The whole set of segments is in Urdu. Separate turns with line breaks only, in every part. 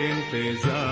انتظار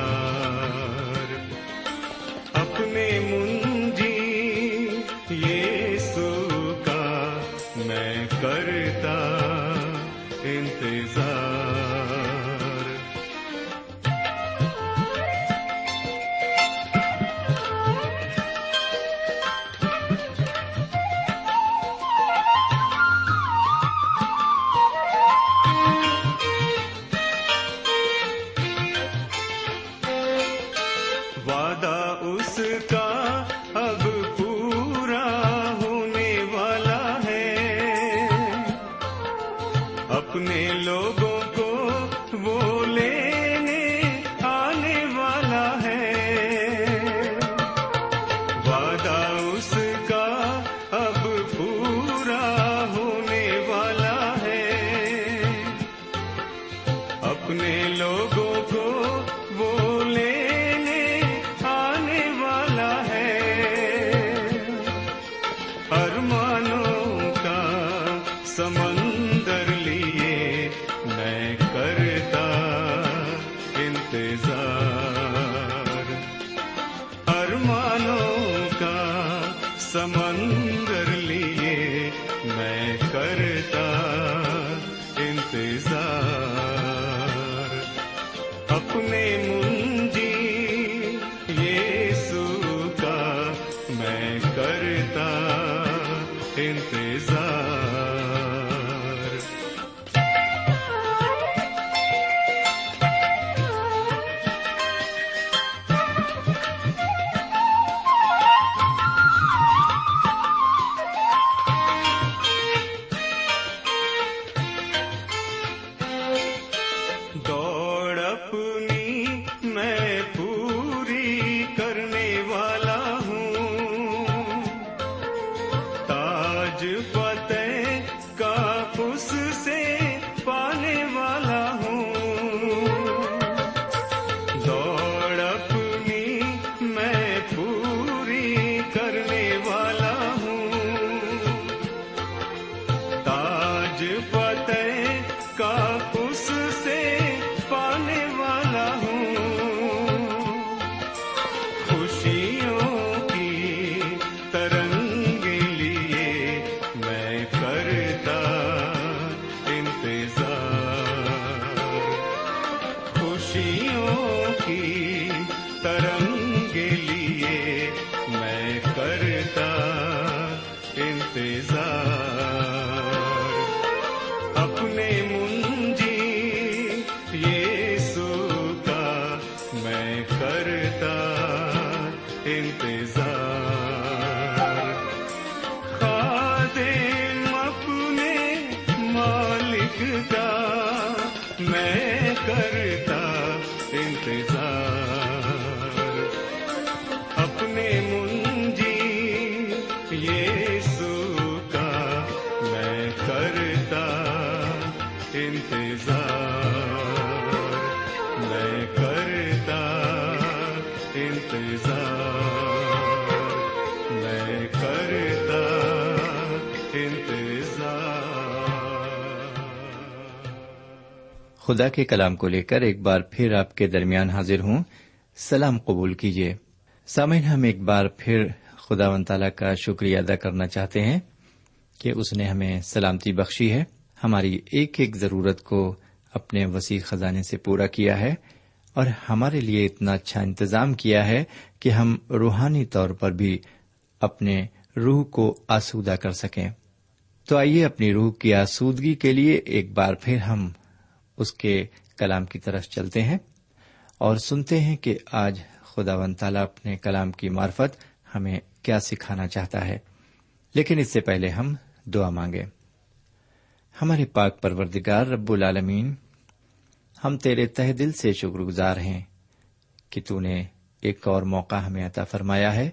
خدا کے کلام کو لے کر ایک بار پھر آپ کے درمیان حاضر ہوں۔ سلام قبول کیجیے۔ سامعین، ہم ایک بار پھر خدا و تعالی کا شکریہ ادا کرنا چاہتے ہیں کہ اس نے ہمیں سلامتی بخشی ہے۔ ہماری ایک ایک ضرورت کو اپنے وسیع خزانے سے پورا کیا ہے اور ہمارے لیے اتنا اچھا انتظام کیا ہے کہ ہم روحانی طور پر بھی اپنے روح کو آسودہ کر سکیں۔ تو آئیے اپنی روح کی آسودگی کے لیے ایک بار پھر ہم اس کے کلام کی طرف چلتے ہیں اور سنتے ہیں کہ آج خدا ون تعالیٰ اپنے کلام کی معرفت ہمیں کیا سکھانا چاہتا ہے۔ لیکن اس سے پہلے ہم دعا مانگے ہمارے پاک پروردگار رب العالمین، ہم تیرے تہ دل سے شکر گزار ہیں کہ تو نے ایک اور موقع ہمیں عطا فرمایا ہے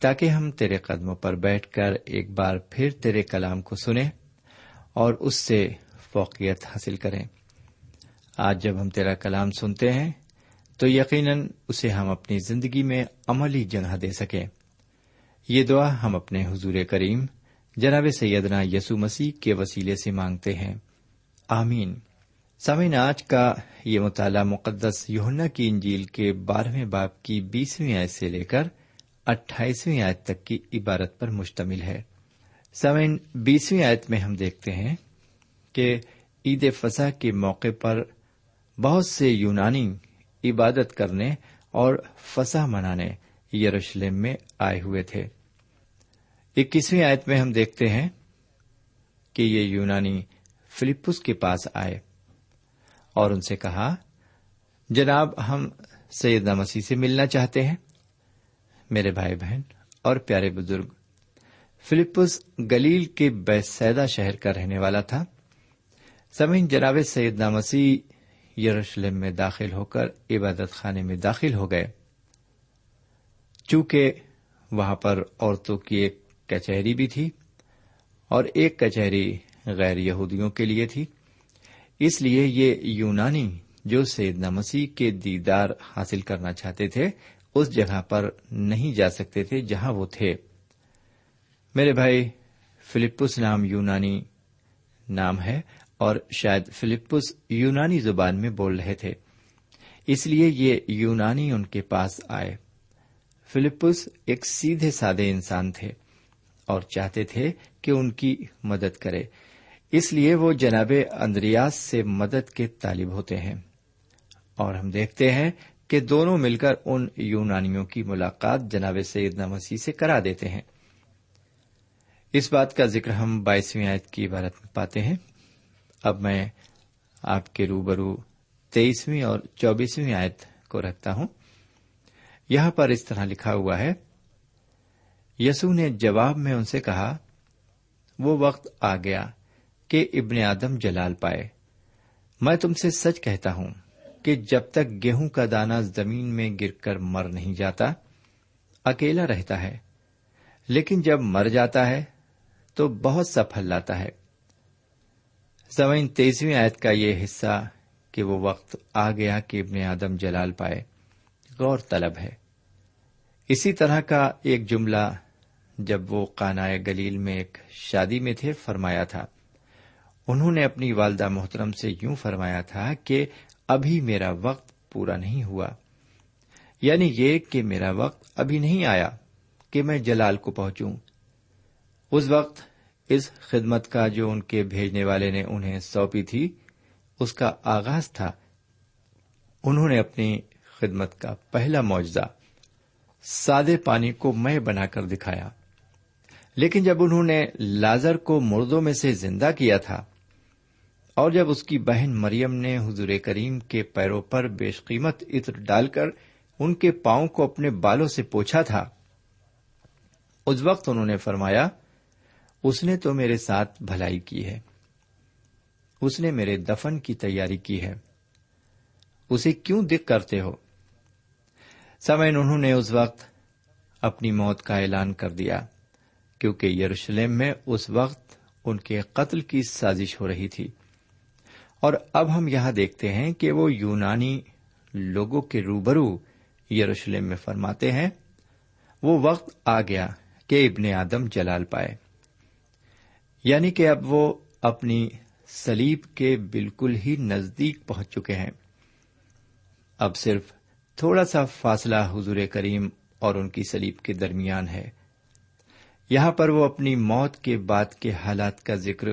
تاکہ ہم تیرے قدموں پر بیٹھ کر ایک بار پھر تیرے کلام کو سنیں اور اس سے فوقیت حاصل کریں۔ آج جب ہم تیرا کلام سنتے ہیں، تو یقیناً اسے ہم اپنی زندگی میں عملی جگہ دے سکیں۔ یہ دعا ہم اپنے حضور کریم، جناب سیدنا یسو مسیح کے وسیلے سے مانگتے ہیں۔ آمین۔ سامعین، آج کا یہ مطالعہ مقدس یوہنا کی انجیل کے بارہویں باپ کی بیسویں آیت سے لے کر اٹھائیسویں آیت تک کی عبارت پر مشتمل ہے۔ سامعین، بیسویں آیت میں ہم دیکھتے ہیں کہ عید فضح کے موقع پر بہت سے یونانی عبادت کرنے اور فسح منانے یروشلم میں آئے ہوئے تھے۔ اکیسویں آیت میں ہم دیکھتے ہیں کہ یہ یونانی فلپس کے پاس آئے اور ان سے کہا، جناب، ہم سیدنا مسیح سے ملنا چاہتے ہیں۔ میرے بھائی بہن اور پیارے بزرگ فلپس گلیل کے بیسیدا شہر کا رہنے والا تھا۔ زمین جناب سیدنا مسیح یروشلم میں داخل ہو کر عبادت خانے میں داخل ہو گئے۔ چونکہ وہاں پر عورتوں کی ایک کچہری بھی تھی اور ایک کچہری غیر یہودیوں کے لیے تھی، اس لیے یہ یونانی جو سیدنا مسیح کے دیدار حاصل کرنا چاہتے تھے، اس جگہ پر نہیں جا سکتے تھے جہاں وہ تھے۔ میرے بھائی فلپس نام یونانی نام ہے۔ اور شاید فلپس یونانی زبان میں بول رہے تھے۔ اس لیے یہ یونانی ان کے پاس آئے۔ فلپس ایک سیدھے سادے انسان تھے اور چاہتے تھے کہ ان کی مدد کرے۔ اس لیے وہ جناب اندریاس سے مدد کے طالب ہوتے ہیں۔ اور ہم دیکھتے ہیں کہ دونوں مل کر ان یونانیوں کی ملاقات جناب سیدنا مسیح سے کرا دیتے ہیں۔ اس بات کا ذکر ہم بائیسویں آیت کی عبارت میں پاتے ہیں۔ اب میں آپ کے روبرو تیئیسویں اور چوبیسویں آیت کو رکھتا ہوں۔ یہاں پر اس طرح لکھا ہوا ہے، یسو نے جواب میں ان سے کہا، وہ وقت آ گیا کہ ابن آدم جلال پائے۔ میں تم سے سچ کہتا ہوں کہ جب تک گیہوں کا دانا زمین میں گر کر مر نہیں جاتا، اکیلا رہتا ہے۔ لیکن جب مر جاتا ہے، تو بہت سا پھل لاتا ہے۔ زمین تیسویں آیت کا یہ حصہ کہ وہ وقت آ گیا کہ ابن آدم جلال پائے۔ غور طلب ہے۔ اسی طرح کا ایک جملہ جب وہ کانا گلیل میں ایک شادی میں تھے، فرمایا تھا۔ انہوں نے اپنی والدہ محترم سے یوں فرمایا تھا کہ ابھی میرا وقت پورا نہیں ہوا۔ یعنی یہ کہ میرا وقت ابھی نہیں آیا کہ میں جلال کو پہنچوں۔ اس وقت اس خدمت کا جو ان کے بھیجنے والے نے انہیں سونپی تھی، اس کا آغاز تھا۔ انہوں نے اپنی خدمت کا پہلا معاوضہ سادے پانی کو میں بنا کر دکھایا۔ لیکن جب انہوں نے لازر کو مردوں میں سے زندہ کیا تھا، اور جب اس کی بہن مریم نے حضور کریم کے پیروں پر بیش قیمت عطر ڈال کر ان کے پاؤں کو اپنے بالوں سے پوچھا تھا، اس وقت انہوں نے فرمایا اس نے تو میرے ساتھ بھلائی کی ہے۔ اس نے میرے دفن کی تیاری کی ہے۔ اسے کیوں دکھ کرتے ہو؟ سمین انہوں نے اس وقت اپنی موت کا اعلان کر دیا، کیونکہ یروشلم میں اس وقت ان کے قتل کی سازش ہو رہی تھی۔ اور اب ہم یہاں دیکھتے ہیں کہ وہ یونانی لوگوں کے روبرو یروشلم میں فرماتے ہیں، وہ وقت آ گیا کہ ابن آدم جلال پائے۔ یعنی کہ اب وہ اپنی سلیب کے بالکل ہی نزدیک پہنچ چکے ہیں۔ اب صرف تھوڑا سا فاصلہ حضور کریم اور ان کی سلیب کے درمیان ہے۔ یہاں پر وہ اپنی موت کے بعد کے حالات کا ذکر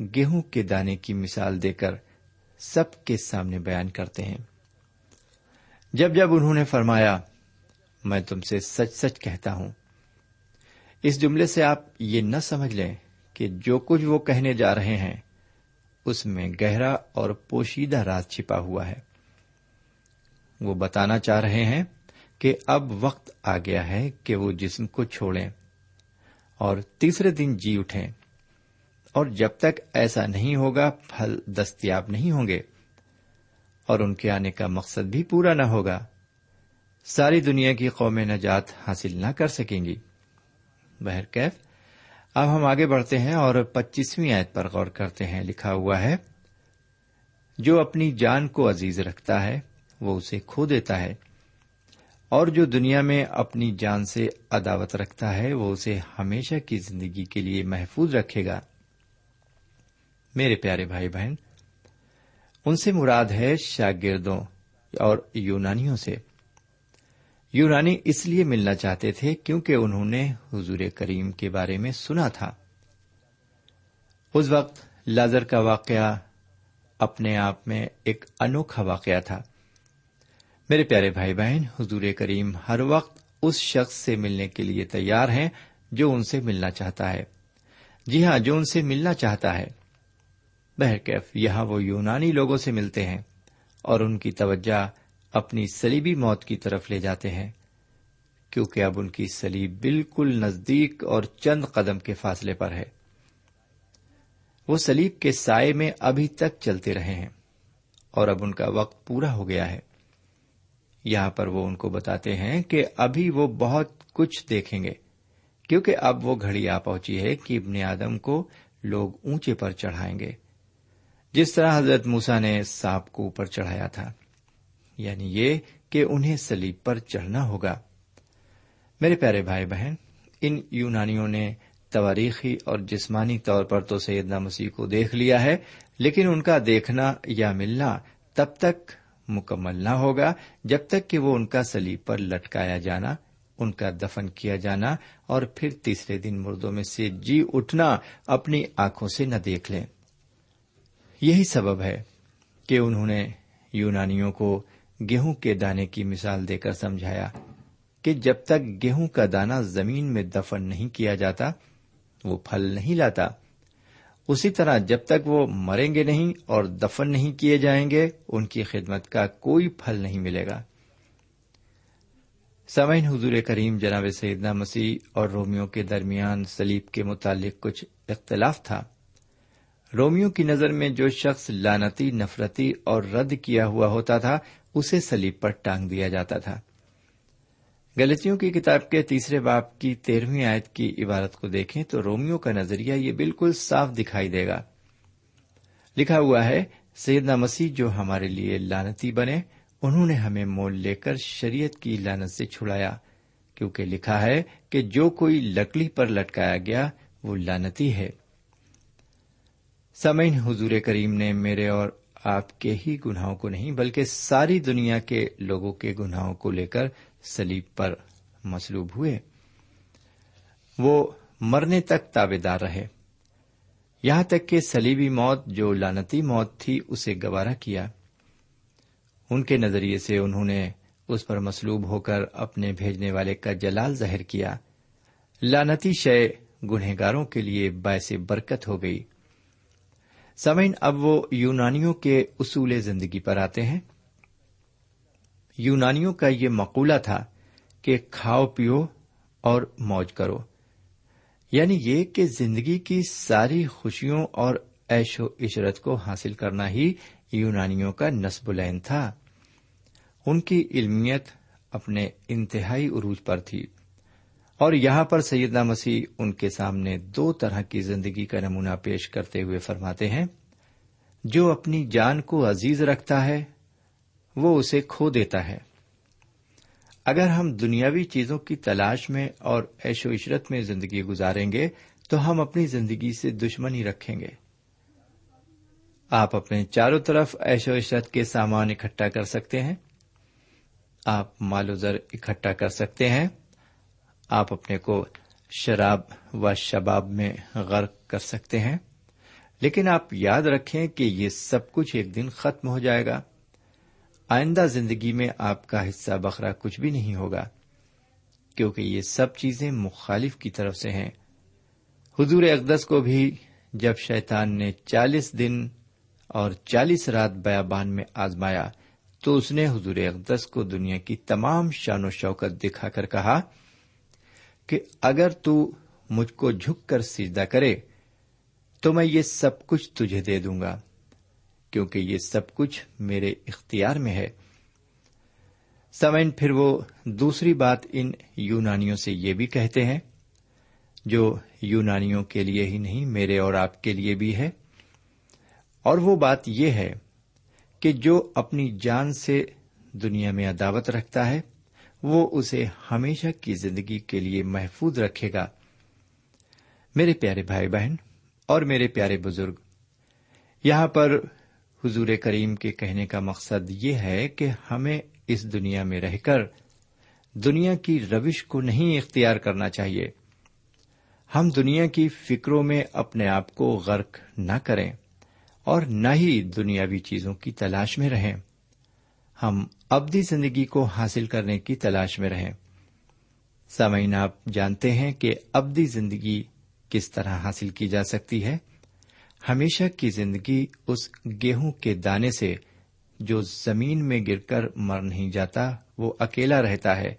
گیہوں کے دانے کی مثال دے کر سب کے سامنے بیان کرتے ہیں۔ جب جب انہوں نے فرمایا، میں تم سے سچ سچ کہتا ہوں۔ اس جملے سے آپ یہ نہ سمجھ لیں کہ جو کچھ وہ کہنے جا رہے ہیں، اس میں گہرا اور پوشیدہ راز چھپا ہوا ہے۔ وہ بتانا چاہ رہے ہیں کہ اب وقت آ گیا ہے کہ وہ جسم کو چھوڑیں اور تیسرے دن جی اٹھیں۔ اور جب تک ایسا نہیں ہوگا، پھل دستیاب نہیں ہوں گے۔ اور ان کے آنے کا مقصد بھی پورا نہ ہوگا۔ ساری دنیا کی قوم نجات حاصل نہ کر سکیں گی۔ بہرکیف اب ہم آگے بڑھتے ہیں اور پچیسویں آیت پر غور کرتے ہیں۔ لکھا ہوا ہے، جو اپنی جان کو عزیز رکھتا ہے، وہ اسے کھو دیتا ہے۔ اور جو دنیا میں اپنی جان سے عداوت رکھتا ہے، وہ اسے ہمیشہ کی زندگی کے لیے محفوظ رکھے گا۔ میرے پیارے بھائی بہن، ان سے مراد ہے شاگردوں اور یونانیوں سے۔ یونانی اس لیے ملنا چاہتے تھے کیونکہ انہوں نے حضور کریم کے بارے میں سنا تھا۔ اس وقت لازر کا واقعہ اپنے آپ میں ایک انوکھا واقعہ تھا۔ میرے پیارے بھائی بہن، حضور کریم ہر وقت اس شخص سے ملنے کے لیے تیار ہیں جو ان سے ملنا چاہتا ہے۔ جی ہاں جو ان سے ملنا چاہتا ہے۔ بہرکیف، یہاں وہ یونانی لوگوں سے ملتے ہیں اور ان کی توجہ اپنی سلیبی موت کی طرف لے جاتے ہیں، کیونکہ اب ان کی سلیب بالکل نزدیک اور چند قدم کے فاصلے پر ہے۔ وہ سلیب کے سائے میں ابھی تک چلتے رہے ہیں اور اب ان کا وقت پورا ہو گیا ہے۔ یہاں پر وہ ان کو بتاتے ہیں کہ ابھی وہ بہت کچھ دیکھیں گے، کیونکہ اب وہ گھڑی آ پہنچی ہے کہ ابن آدم کو لوگ اونچے پر چڑھائیں گے، جس طرح حضرت موسا نے سانپ کو اوپر چڑھایا تھا۔ یعنی یہ کہ انہیں سلیب پر چڑھنا ہوگا۔ میرے پیارے بھائی بہن، ان یونانیوں نے تواریخی اور جسمانی طور پر تو سیدنا مسیح کو دیکھ لیا ہے، لیکن ان کا دیکھنا یا ملنا تب تک مکمل نہ ہوگا جب تک کہ وہ ان کا سلیب پر لٹکایا جانا، ان کا دفن کیا جانا اور پھر تیسرے دن مردوں میں سے جی اٹھنا اپنی آنکھوں سے نہ دیکھ لیں۔ یہی سبب ہے کہ انہوں نے یونانیوں کو گیہوں کے دانے کی مثال دے کر سمجھایا کہ جب تک گیہوں کا دانا زمین میں دفن نہیں کیا جاتا، وہ پھل نہیں لاتا۔ اسی طرح جب تک وہ مریں گے نہیں اور دفن نہیں کیے جائیں گے، ان کی خدمت کا کوئی پھل نہیں ملے گا۔ سمعین حضور کریم جناب سیدنا مسیح اور رومیو کے درمیان سلیب کے متعلق کچھ اختلاف تھا۔ رومیو کی نظر میں جو شخص لانتی نفرتی اور رد کیا ہوا ہوتا تھا اسے سلیب پر ٹانگ دیا جاتا تھا۔ گلتیوں کی کتاب کے تیسرے باپ کی تیرہویں آیت کی عبارت کو دیکھیں تو رومیو کا نظریہ یہ بالکل صاف دکھائی دے گا۔ لکھا ہوا ہے، سیدنا مسیح جو ہمارے لیے لانتی بنے، انہوں نے ہمیں مول لے کر شریعت کی لانت سے چھڑایا۔ کیونکہ لکھا ہے کہ جو کوئی لکڑی پر لٹکایا گیا، وہ لانتی ہے۔ سمین حضور کریم نے میرے اور آپ کے ہی گناہوں کو نہیں، بلکہ ساری دنیا کے لوگوں کے گناہوں کو لے کر سلیب پر مصلوب ہوئے۔ وہ مرنے تک تابے دار رہے۔ یہاں تک کہ سلیبی موت جو لانتی موت تھی، اسے گوارا کیا۔ ان کے نظریے سے انہوں نے اس پر مصلوب ہو کر اپنے بھیجنے والے کا جلال ظاہر کیا۔ لانتی شے گنہگاروں کے لیے باعث برکت ہو گئی۔ سمین اب وہ یونانیوں کے اصول زندگی پر آتے ہیں۔ یونانیوں کا یہ مقولہ تھا کہ کھاؤ پیو اور موج کرو۔ یعنی یہ کہ زندگی کی ساری خوشیوں اور ایش و عشرت کو حاصل کرنا ہی یونانیوں کا نصب العین تھا۔ ان کی علمیت اپنے انتہائی عروج پر تھی۔ اور یہاں پر سیدنا مسیح ان کے سامنے دو طرح کی زندگی کا نمونہ پیش کرتے ہوئے فرماتے ہیں، جو اپنی جان کو عزیز رکھتا ہے، وہ اسے کھو دیتا ہے۔ اگر ہم دنیاوی چیزوں کی تلاش میں اور ایش و عشرت میں زندگی گزاریں گے، تو ہم اپنی زندگی سے دشمنی رکھیں گے۔ آپ اپنے چاروں طرف ایش و عشرت کے سامان اکٹھا کر سکتے ہیں۔ آپ مال و زر اکٹھا کر سکتے ہیں۔ آپ اپنے کو شراب و شباب میں غرق کر سکتے ہیں۔ لیکن آپ یاد رکھیں کہ یہ سب کچھ ایک دن ختم ہو جائے گا۔ آئندہ زندگی میں آپ کا حصہ بخرا کچھ بھی نہیں ہوگا، کیونکہ یہ سب چیزیں مخالف کی طرف سے ہیں۔ حضور اقدس کو بھی جب شیطان نے چالیس دن اور چالیس رات بیابان میں آزمایا، تو اس نے حضور اقدس کو دنیا کی تمام شان و شوکت دکھا کر کہا کہ اگر تو مجھ کو جھک کر سجدہ کرے، تو میں یہ سب کچھ تجھے دے دوں گا، کیونکہ یہ سب کچھ میرے اختیار میں ہے۔ سمین پھر وہ دوسری بات ان یونانیوں سے یہ بھی کہتے ہیں، جو یونانیوں کے لیے ہی نہیں، میرے اور آپ کے لیے بھی ہے۔ اور وہ بات یہ ہے کہ جو اپنی جان سے دنیا میں عداوت رکھتا ہے وہ اسے ہمیشہ کی زندگی کے لیے محفوظ رکھے گا۔ میرے پیارے بھائی بہن اور میرے پیارے بزرگ، یہاں پر حضور کریم کے کہنے کا مقصد یہ ہے کہ ہمیں اس دنیا میں رہ کر دنیا کی روش کو نہیں اختیار کرنا چاہیے۔ ہم دنیا کی فکروں میں اپنے آپ کو غرق نہ کریں اور نہ ہی دنیاوی چیزوں کی تلاش میں رہیں۔ ہم ابدی زندگی کو حاصل کرنے کی تلاش میں رہیں۔ سامعین، آپ جانتے ہیں کہ ابدی زندگی کس طرح حاصل کی جا سکتی ہے؟ ہمیشہ کی زندگی اس گیہوں کے دانے سے جو زمین میں گر کر مر نہیں جاتا، وہ اکیلا رہتا ہے۔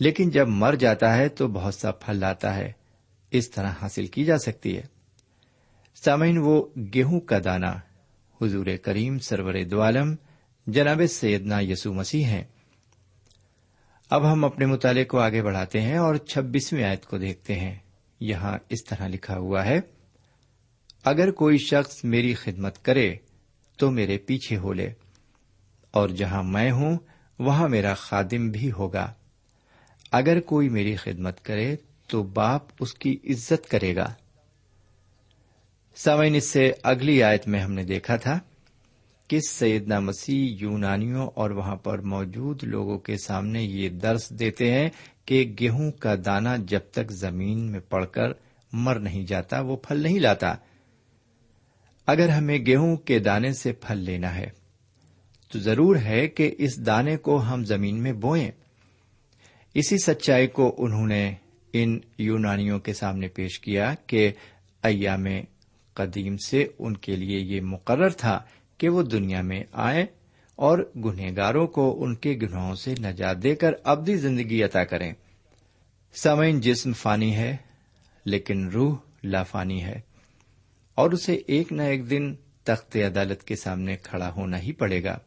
لیکن جب مر جاتا ہے تو بہت سا پھل لاتا ہے۔ اس طرح حاصل کی جا سکتی ہے۔ سامعین، وہ گیہوں کا دانا حضور کریم سرور دعالم جناب سیدنا یسو مسیح ہیں۔ اب ہم اپنے مطالعے کو آگے بڑھاتے ہیں اور چھبیسویں آیت کو دیکھتے ہیں۔ یہاں اس طرح لکھا ہوا ہے، اگر کوئی شخص میری خدمت کرے تو میرے پیچھے ہو لے، اور جہاں میں ہوں، وہاں میرا خادم بھی ہوگا۔ اگر کوئی میری خدمت کرے تو باپ اس کی عزت کرے گا۔ سوئن اس سے اگلی آیت میں ہم نے دیکھا تھا کہ سیدنا مسیح یونانیوں اور وہاں پر موجود لوگوں کے سامنے یہ درس دیتے ہیں کہ گیہوں کا دانا جب تک زمین میں پڑ کر مر نہیں جاتا، وہ پھل نہیں لاتا۔ اگر ہمیں گیہوں کے دانے سے پھل لینا ہے، تو ضرور ہے کہ اس دانے کو ہم زمین میں بوئیں۔ اسی سچائی کو انہوں نے ان یونانیوں کے سامنے پیش کیا کہ ایام قدیم سے ان کے لیے یہ مقرر تھا کہ وہ دنیا میں آئیں اور گنہگاروں کو ان کے گناہوں سے نجات دے کر ابدی زندگی عطا کریں۔ سمعین جسم فانی ہے، لیکن روح لافانی ہے۔ اور اسے ایک نہ ایک دن تخت عدالت کے سامنے کھڑا ہونا ہی پڑے گا۔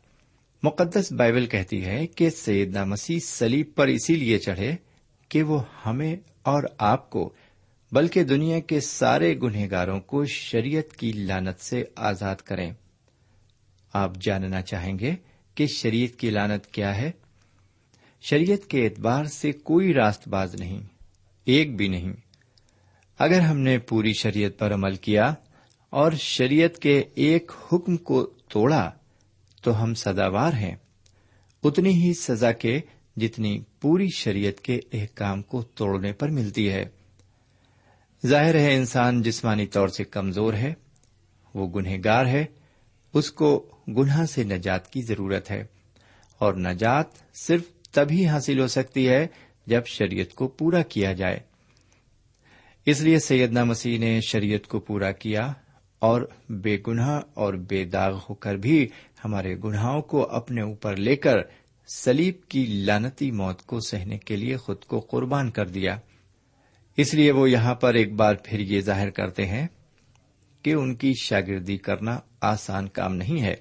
مقدس بائبل کہتی ہے کہ سیدنا مسیح سلیب پر اسی لیے چڑھے کہ وہ ہمیں اور آپ کو، بلکہ دنیا کے سارے گنہگاروں کو شریعت کی لانت سے آزاد کریں۔ آپ جاننا چاہیں گے کہ شریعت کی لانت کیا ہے۔ شریعت کے اعتبار سے کوئی راست باز نہیں، ایک بھی نہیں۔ اگر ہم نے پوری شریعت پر عمل کیا اور شریعت کے ایک حکم کو توڑا تو ہم سزاوار ہیں۔ اتنی ہی سزا کے جتنی پوری شریعت کے احکام کو توڑنے پر ملتی ہے۔ ظاہر ہے انسان جسمانی طور سے کمزور ہے، وہ گنہگار ہے اس کو گناہ سے نجات کی ضرورت ہے۔ اور نجات صرف تبھی حاصل ہو سکتی ہے جب شریعت کو پورا کیا جائے۔ اس لیے سیدنا مسیح نے شریعت کو پورا کیا اور بے گناہ اور بے داغ ہو کر بھی ہمارے گناہوں کو اپنے اوپر لے کر سلیب کی لانتی موت کو سہنے کے لیے خود کو قربان کر دیا۔ اس لیے وہ یہاں پر ایک بار پھر یہ ظاہر کرتے ہیں کہ ان کی شاگردی کرنا آسان کام نہیں ہے۔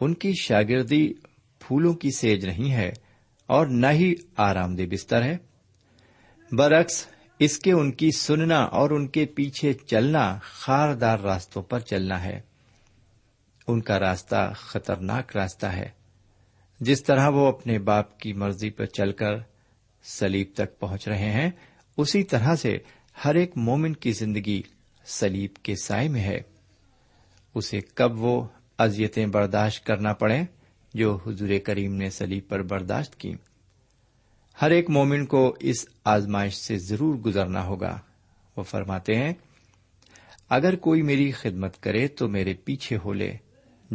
ان کی شاگردی پھولوں کی سیج نہیں ہے اور نہ ہی آرام دہ بستر ہے۔ برعکس، اس کے ان کی سننا اور ان کے پیچھے چلنا خاردار راستوں پر چلنا ہے۔ ان کا راستہ خطرناک راستہ ہے۔ جس طرح وہ اپنے باپ کی مرضی پر چل کر سلیب تک پہنچ رہے ہیں، اسی طرح سے ہر ایک مومن کی زندگی سلیب کے سائے میں ہے۔ اسے کب وہ ازیتیں برداشت کرنا پڑے جو حضور کریم نے سلیب پر برداشت کی۔ ہر ایک مومن کو اس آزمائش سے ضرور گزرنا ہوگا۔ وہ فرماتے ہیں، اگر کوئی میری خدمت کرے تو میرے پیچھے ہو لے۔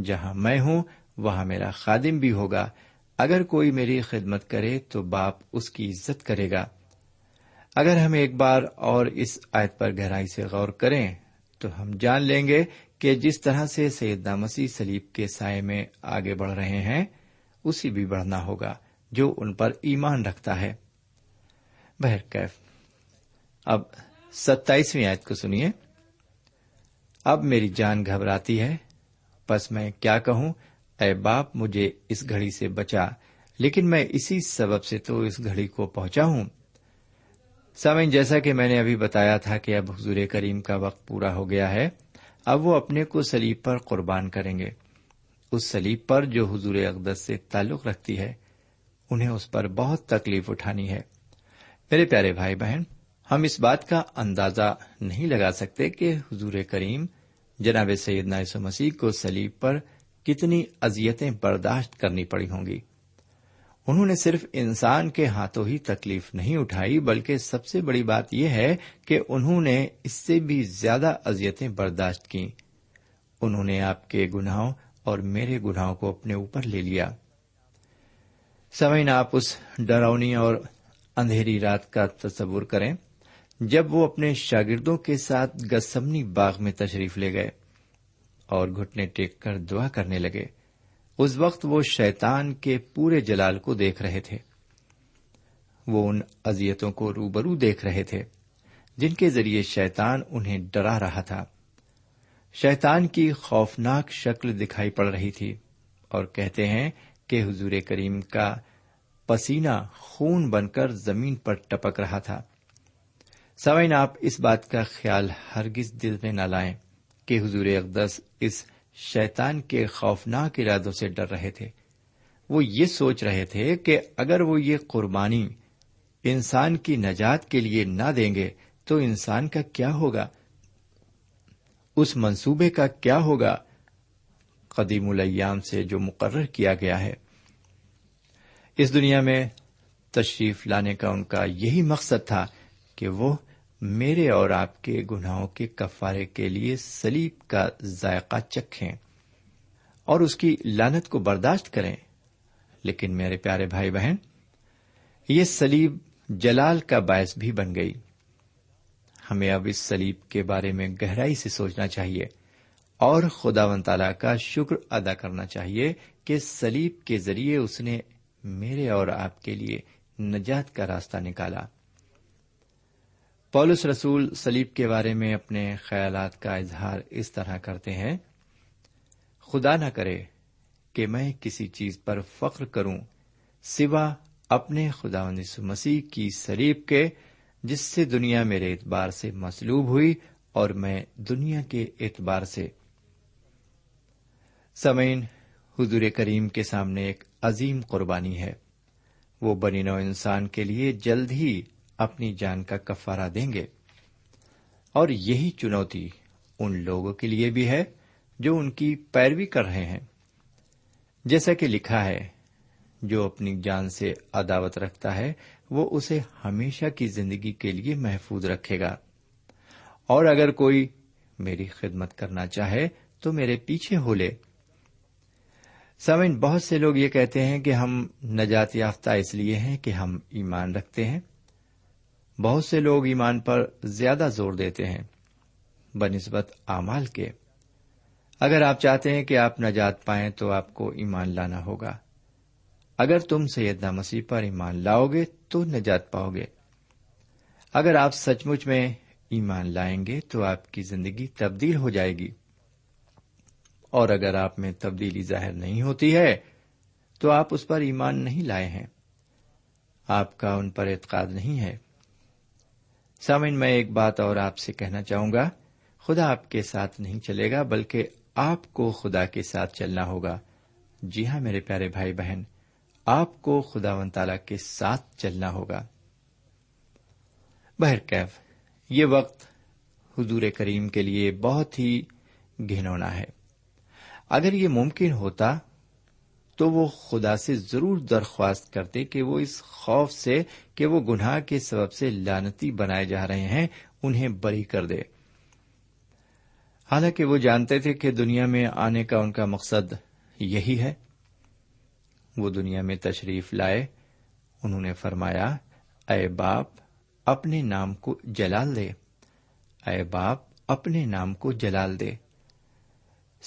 جہاں میں ہوں، وہاں میرا خادم بھی ہوگا۔ اگر کوئی میری خدمت کرے تو باپ اس کی عزت کرے گا۔ اگر ہم ایک بار اور اس آیت پر گہرائی سے غور کریں، تو ہم جان لیں گے کہ جس طرح سے سید مسیح سلیب کے سائے میں آگے بڑھ رہے ہیں، اسی بھی بڑھنا ہوگا جو ان پر ایمان رکھتا ہے۔ بہرکیف اب ستائیسویں آیت کو سنیے۔ اب میری جان گھبراتی ہے بس میں کیا کہوں؟ اے باپ، مجھے اس گھڑی سے بچا، لیکن میں اسی سبب سے تو اس گھڑی کو پہنچا ہوں۔ سمن جیسا کہ میں نے ابھی بتایا تھا کہ اب حضور کریم کا وقت پورا ہو گیا ہے، اب وہ اپنے کو سلیب پر قربان کریں گے۔ اس سلیب پر جو حضور اقدس سے تعلق رکھتی ہے، انہیں اس پر بہت تکلیف اٹھانی ہے۔ میرے پیارے بھائی بہن، ہم اس بات کا اندازہ نہیں لگا سکتے کہ حضور کریم جناب سید یسو مسیح کو سلیب پر کتنی ازیتیں برداشت کرنی پڑی ہوں گی۔ انہوں نے صرف انسان کے ہاتھوں ہی تکلیف نہیں اٹھائی، بلکہ سب سے بڑی بات یہ ہے کہ انہوں نے اس سے بھی زیادہ ازیتیں برداشت کی انہوں نے آپ کے گناہوں اور میرے گناہوں کو اپنے اوپر لے لیا۔ سمعین، آپ اس ڈراؤنی اور اندھیری رات کا تصور کریں۔ جب وہ اپنے شاگردوں کے ساتھ گسمنی باغ میں تشریف لے گئے اور گھٹنے ٹیک کر دعا کرنے لگے۔ اس وقت وہ شیتان کے پورے جلال کو دیکھ رہے تھے۔ وہ ان ازیتوں کو روبرو دیکھ رہے تھے، جن کے ذریعے شیتان انہیں ڈرا رہا تھا۔ شیتان کی خوفناک شکل دکھائی پڑ رہی تھی اور کہتے ہیں کہ حضور کریم کا پسینہ خون بن کر زمین پر ٹپک رہا تھا۔ سوئن آپ اس بات کا خیال ہرگز دل میں نہ لائیں کہ حضور اقدس اس شیتان کے خوفناک ارادوں سے ڈر رہے تھے۔ وہ یہ سوچ رہے تھے کہ اگر وہ یہ قربانی انسان کی نجات کے لیے نہ دیں گے تو انسان کا کیا ہوگا؟ اس منصوبے کا کیا ہوگا؟ قدیم الیام سے جو مقرر کیا گیا ہے۔ اس دنیا میں تشریف لانے کا ان کا یہی مقصد تھا کہ وہ میرے اور آپ کے گناہوں کے کفارے کے لیے سلیب کا ذائقہ چکھیں اور اس کی لانت کو برداشت کریں۔ لیکن میرے پیارے بھائی بہن، یہ سلیب جلال کا باعث بھی بن گئی۔ ہمیں اب اس سلیب کے بارے میں گہرائی سے سوچنا چاہیے اور خدا و تعالی کا شکر ادا کرنا چاہیے کہ سلیب کے ذریعے اس نے میرے اور آپ کے لیے نجات کا راستہ نکالا۔ پولس رسول سلیب کے بارے میں اپنے خیالات کا اظہار اس طرح کرتے ہیں، خدا نہ کرے کہ میں کسی چیز پر فخر کروں سوا اپنے خدا مسیح کی سلیب کے، جس سے دنیا میرے اعتبار سے مسلوب ہوئی اور میں دنیا کے اعتبار سے۔ سمعین، حضور کریم کے سامنے ایک عظیم قربانی ہے۔ وہ بنی نو انسان کے لیے جلد ہی اپنی جان کا کفارہ دیں گے۔ اور یہی چنوتی ان لوگوں کے لیے بھی ہے جو ان کی پیروی کر رہے ہیں۔ جیسا کہ لکھا ہے، جو اپنی جان سے عداوت رکھتا ہے، وہ اسے ہمیشہ کی زندگی کے لیے محفوظ رکھے گا۔ اور اگر کوئی میری خدمت کرنا چاہے تو میرے پیچھے ہو لے۔ سمن بہت سے لوگ یہ کہتے ہیں کہ ہم نجات یافتہ اس لیے ہیں کہ ہم ایمان رکھتے ہیں۔ بہت سے لوگ ایمان پر زیادہ زور دیتے ہیں، بنسبت اعمال کے۔ اگر آپ چاہتے ہیں کہ آپ نجات پائیں تو آپ کو ایمان لانا ہوگا۔ اگر تم سیدنا مسیح پر ایمان لاؤ گے تو نجات پاؤ گے۔ اگر آپ سچ مچ میں ایمان لائیں گے تو آپ کی زندگی تبدیل ہو جائے گی۔ اور اگر آپ میں تبدیلی ظاہر نہیں ہوتی ہے تو آپ اس پر ایمان نہیں لائے ہیں۔ آپ کا ان پر اعتقاد نہیں ہے۔ سامن میں ایک بات اور آپ سے کہنا چاہوں گا۔ خدا آپ کے ساتھ نہیں چلے گا، بلکہ آپ کو خدا کے ساتھ چلنا ہوگا۔ جی ہاں میرے پیارے بھائی بہن، آپ کو خدا و تعالی کے ساتھ چلنا ہوگا۔ بہرکیف یہ وقت حضور کریم کے لیے بہت ہی گھنونا ہے۔ اگر یہ ممکن ہوتا تو وہ خدا سے ضرور درخواست کرتے کہ وہ اس خوف سے کہ وہ گناہ کے سبب سے لانتی بنائے جا رہے ہیں، انہیں بری کر دے۔ حالانکہ وہ جانتے تھے کہ دنیا میں آنے کا ان کا مقصد یہی ہے۔ وہ دنیا میں تشریف لائے۔ انہوں نے فرمایا، اے باپ، اپنے نام کو جلال دے۔ اے باپ، اپنے نام کو جلال دے۔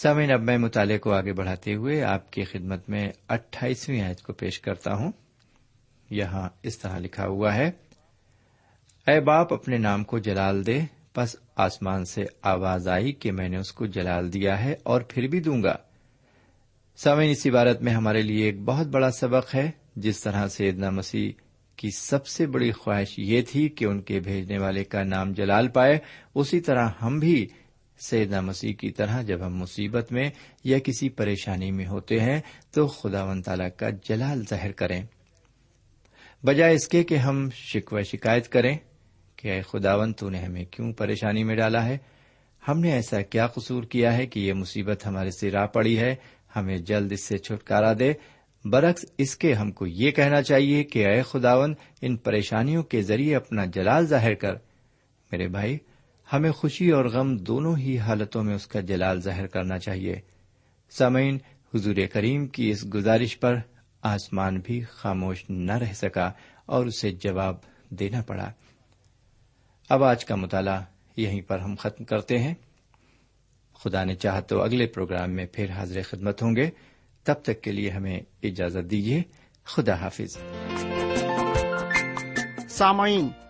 سمین اب میں مطالعے کو آگے بڑھاتے ہوئے آپ کی خدمت میں اٹھائیسویں آیت کو پیش کرتا ہوں۔ یہاں اس طرح لکھا ہوا ہے، اے باپ، اپنے نام کو جلال دے۔ پس آسمان سے آواز آئی کہ میں نے اس کو جلال دیا ہے اور پھر بھی دوں گا۔ سمین اس عبارت میں ہمارے لیے ایک بہت بڑا سبق ہے۔ جس طرح سیدنا مسیح کی سب سے بڑی خواہش یہ تھی کہ ان کے بھیجنے والے کا نام جلال پائے، اسی طرح ہم بھی سیدنا مسیح کی طرح جب ہم مصیبت میں یا کسی پریشانی میں ہوتے ہیں تو خدا و تعالی کا جلال ظاہر کریں۔ بجائے اس کے کہ ہم شکو شکایت کریں کہ اے خداون تو نے ہمیں کیوں پریشانی میں ڈالا ہے؟ ہم نے ایسا کیا قصور کیا ہے کہ یہ مصیبت ہمارے سے راہ پڑی ہے؟ ہمیں جلد اس سے چھٹکارا دے۔ برعکس اس کے ہم کو یہ کہنا چاہیے کہ اے خداون ان پریشانیوں کے ذریعے اپنا جلال ظاہر کر۔ میرے بھائی ہمیں خوشی اور غم دونوں ہی حالتوں میں اس کا جلال ظاہر کرنا چاہیے۔ سامعین، حضور کریم کی اس گزارش پر آسمان بھی خاموش نہ رہ سکا اور اسے جواب دینا پڑا۔ اب آج کا مطالعہ یہیں پر ہم ختم کرتے ہیں۔ خدا نے چاہ تو اگلے پروگرام میں پھر حاضر خدمت ہوں گے۔ تب تک کے لیے ہمیں اجازت دیجیے۔ خدا حافظ۔
سامعین